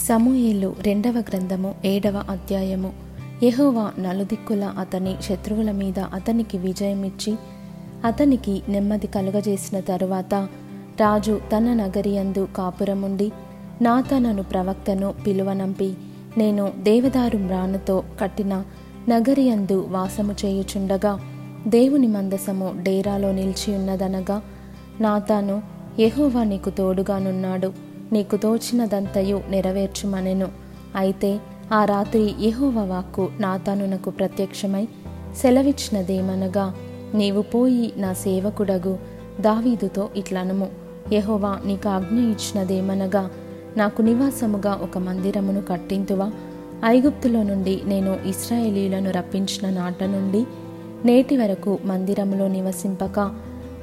సమూయేలు రెండవ గ్రంథము ఏడవ అధ్యాయము. యహోవా నలుదిక్కుల అతని శత్రువుల మీద అతనికి విజయమిచ్చి అతనికి నెమ్మది కలుగజేసిన తరువాత రాజు తన నగరియందు కాపురముండి నాతనను ప్రవక్తను పిలువనంపి నేను దేవదారు మ్రానుతో కట్టిన నగరియందు వాసము చేయుచుండగా దేవుని మందసము డేరాలో నిలిచియున్నదనగా నాతాను యహోవా నీకు తోడుగానున్నాడు. నీకు తోచినదంతయు నెరవేర్చుమనెను. అయితే ఆ రాత్రి యెహోవా వాక్కు నాతానునకు ప్రత్యక్షమై సెలవిచ్చినదేమనగా నీవు పోయి నా సేవకుడగు దావీదుతో ఇట్లనము. యహోవా నీకు ఆజ్ఞ ఇచ్చినదేమనగా నాకు నివాసముగా ఒక మందిరమును కట్టింతువా? ఐగుప్తులో నుండి నేను ఇస్రాయేలీలను రప్పించిన నాట నుండి నేటి వరకు మందిరములో నివసింపక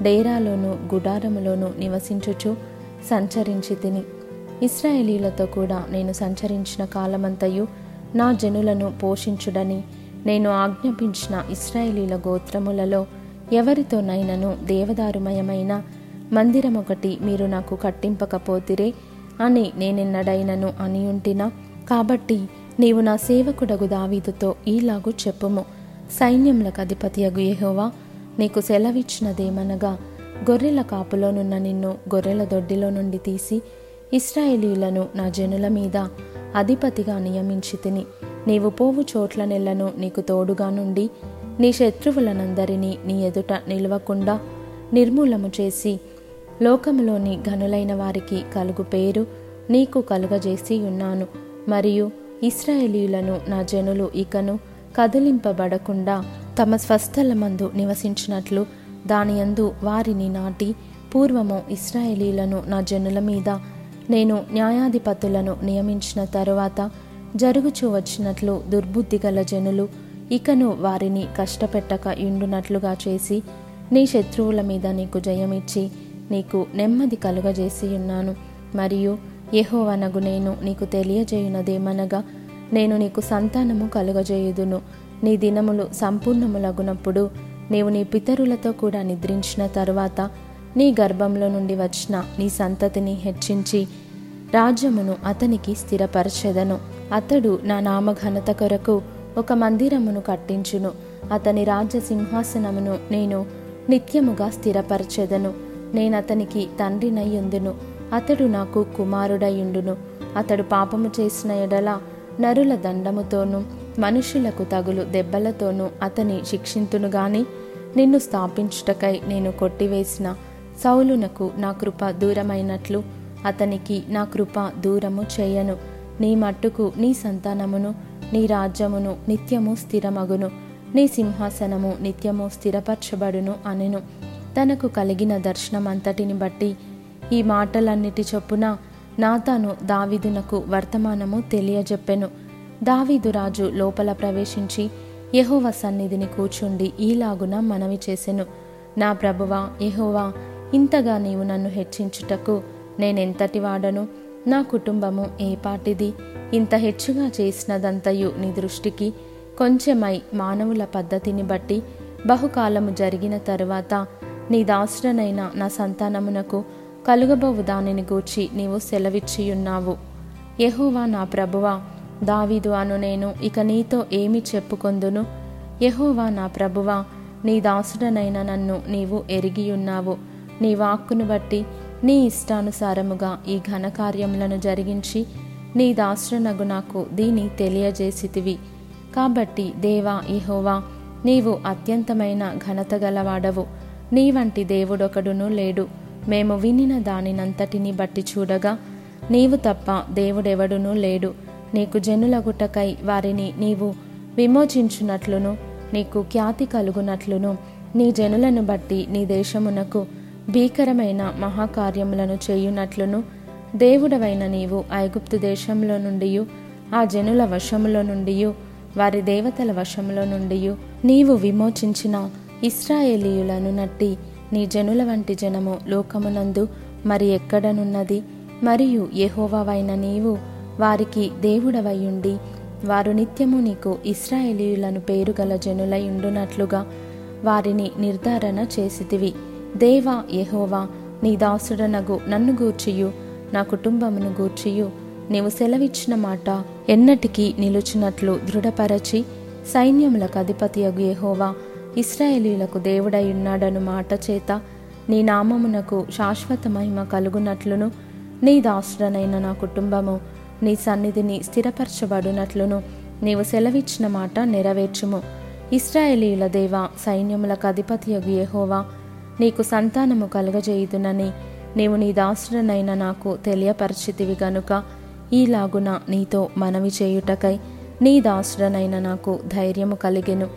డేరాలోను గుడారములోను నివసించుచు సంచరించి తిని. ఇస్రాయేలీలతో కూడా నేను సంచరించిన కాలమంతయు నా జనులను పోషించుడని నేను ఆజ్ఞాపించిన ఇస్రాయేలీల గోత్రములలో ఎవరితోనైనను దేవదారుమయమైన మందిరం ఒకటి మీరు నాకు కట్టింపకపోతిరే అని నేనెన్నడైనను అనియుంటినా కాబట్టి నీవు నా సేవకుడగు దావీదుతో ఈలాగు చెప్పుము. సైన్యములకు అధిపతియగు యెహోవా నీకు సెలవిచ్చినదేమనగా గొర్రెల కాపులోనున్న నిన్ను గొర్రెల దొడ్డిలో నుండి తీసి ఇస్రాయేలీలను నా జనుల మీద అధిపతిగా నియమించి తిని నీవు పోవు చోట్ల నెలను నీకు తోడుగా నుండి నీ శత్రువులనందరినీ నీ ఎదుట నిలవకుండా నిర్మూలము చేసి లోకములోని ఘనులైన వారికి కలుగు పేరు నీకు కలుగజేసి ఉన్నాను. మరియు ఇస్రాయేలీలను నా జనులు ఇకను కదిలింపబడకుండా తమ స్వస్థలమందు నివసించినట్లు దానియందు వారిని నాటి పూర్వము ఇస్రాయేలీలను నా జనుల మీద నేను న్యాయాధిపతులను నియమించిన తరువాత జరుగుచూ వచ్చినట్లు దుర్బుద్ధి గల జనులు ఇకను వారిని కష్టపెట్టక ఇండునట్లుగా చేసి నీ శత్రువుల మీద నీకు జయమిచ్చి నీకు నెమ్మది కలుగజేసి ఉన్నాను మరియు యహోవనగు నేను నీకు తెలియజేయునదేమనగా నేను నీకు సంతానము కలుగజేయుదును. నీ దినములు సంపూర్ణములగునప్పుడు నీవు నీ పితరులతో కూడా నిద్రించిన తరువాత నీ గర్భంలో నుండి వచ్చిన నీ సంతతిని హెచ్చించి రాజ్యమును అతనికి స్థిరపరచెదను. అతడు నా నామఘనత కొరకు ఒక మందిరమును కట్టించును. అతని రాజ్య సింహాసనమును నేను నిత్యముగా స్థిరపరచెదను. నేనతనికి తండ్రినయ్యుందును అతడు నాకు కుమారుడయుండును అతడు పాపము చేసిన ఎడల నరుల దండముతోనూ మనుషులకు తగులు దెబ్బలతోనూ అతని శిక్షింతును గాని నిన్ను స్థాపించుటకై నేను కొట్టివేసిన సౌలునకు నా కృప దూరమైనట్లు అతనికి నా కృప దూరము చేయను. నీ మట్టుకు నీ సంతానమును నీ రాజ్యమును నిత్యము స్థిరమగును. నీ సింహాసనము నిత్యము స్థిరపరచబడును అనెను. తనకు కలిగిన దర్శనమంతటిని బట్టి ఈ మాటలన్నిటి చొప్పున నాతాను దావిదునకు వర్తమానము తెలియజెప్పెను. దావీదురాజు లోపల ప్రవేశించి యహోవ సన్నిధిని కూర్చుండి ఈలాగున మనవి చేసెను. నా ప్రభువా యహోవా ఇంతగా నీవు నన్ను హెచ్చించుటకు నేనెంతటి వాడను? నా కుటుంబము ఏపాటిది ఇంత హెచ్చుగా చేసినదంతయు నీ దృష్టికి కొంచెమై మానవుల పద్ధతిని బట్టి బహుకాలము జరిగిన తరువాత నీ దాసుడనైన నా సంతానమునకు కలుగబోవు దానిని గూర్చి నీవు సెలవిచ్చియున్నావు. యహోవా నా ప్రభువా దావీదు అను నేను ఇక నీతో ఏమి చెప్పుకొందును? యహోవా నా ప్రభువా నీ దాసుడనైన నన్ను నీవు ఎరిగియున్నావు నీ వాక్కును బట్టి నీ ఇష్టానుసారముగా ఈ ఘనకార్యములను జరిగించి నీ దాసుడనగు నాకు దీని తెలియజేసితివి. కాబట్టి దేవా ఇహోవా నీవు అత్యంతమైన ఘనత గలవాడవు. నీ వంటి దేవుడొకడును లేడు. మేము వినిన దానినంతటిని బట్టి చూడగా నీవు తప్ప దేవుడెవడునూ లేడు. నీకు జనులగుటకై వారిని నీవు విమోచించునట్లును నీకు ఖ్యాతి కలుగునట్లును. నీ జనులను బట్టి నీ దేశమునకు భీకరమైన మహాకార్యములను చేయునట్లును. దేవుడవైన నీవు ఐగుప్తు దేశంలో నుండి ఆ జనుల వశములో నుండి వారి దేవతల వశములో నుండి నీవు విమోచించిన ఇస్రాయేలీయులను నట్టి నీ జనుల వంటి జనము లోకమునందు మరి ఎక్కడనున్నది? మరియు యెహోవావైన నీవు వారికి దేవుడవయుండి. వారు నిత్యము నీకు ఇస్రాయేలీయులను పేరుగల జనులై ఉండునట్లుగా వారిని నిర్ధారణ చేసితివి. దేవా యహోవా నీ దాసుడనగు నన్ను గూర్చియు నా కుటుంబమును గూర్చియు. నీవు సెలవిచ్చిన మాట ఎన్నటికీ నిలుచునట్లు దృఢపరచి సైన్యములకు అధిపతియగు యహోవా ఇస్రాయేలీలకు దేవుడై ఉన్నాడను మాట చేత నీ నామమునకు శాశ్వత మహిమ కలుగునట్లును. నీ దాసుడనైన నా కుటుంబము నీ సన్నిధిని స్థిరపరచబడినట్లును. నీవు సెలవిచ్చిన మాట నెరవేర్చుము. ఇస్రాయేలీల దేవ సైన్యములకు అధిపతి యహోవా నీకు సంతానము కలుగజేయుదునని. నీవు నీ దాసుడనైన నాకు తెలియపరిచితివి గనుక ఈలాగున నీతో మనవి చేయుటకై నీ దాసుడనైన నాకు ధైర్యము కలిగెను.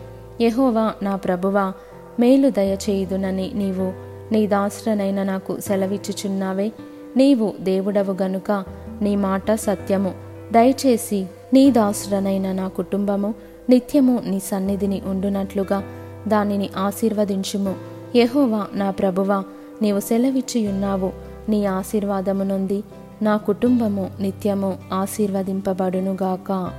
యహోవా నా ప్రభువా మేలు దయచేయుదునని నీవు నీ దాసుడనైన నాకు సెలవిచ్చుచున్నావే. నీవు దేవుడవు గనుక నీ మాట సత్యము. దయచేసి నీ దాసుడనైన నా కుటుంబము నిత్యము నీ సన్నిధిని ఉండునట్లుగా దానిని ఆశీర్వదించుము. యహోవా నా ప్రభువా నీవు సెలవిచ్చియున్నావు. నీ ఆశీర్వాదము నుండి నా కుటుంబము నిత్యము ఆశీర్వదింపబడునుగాక.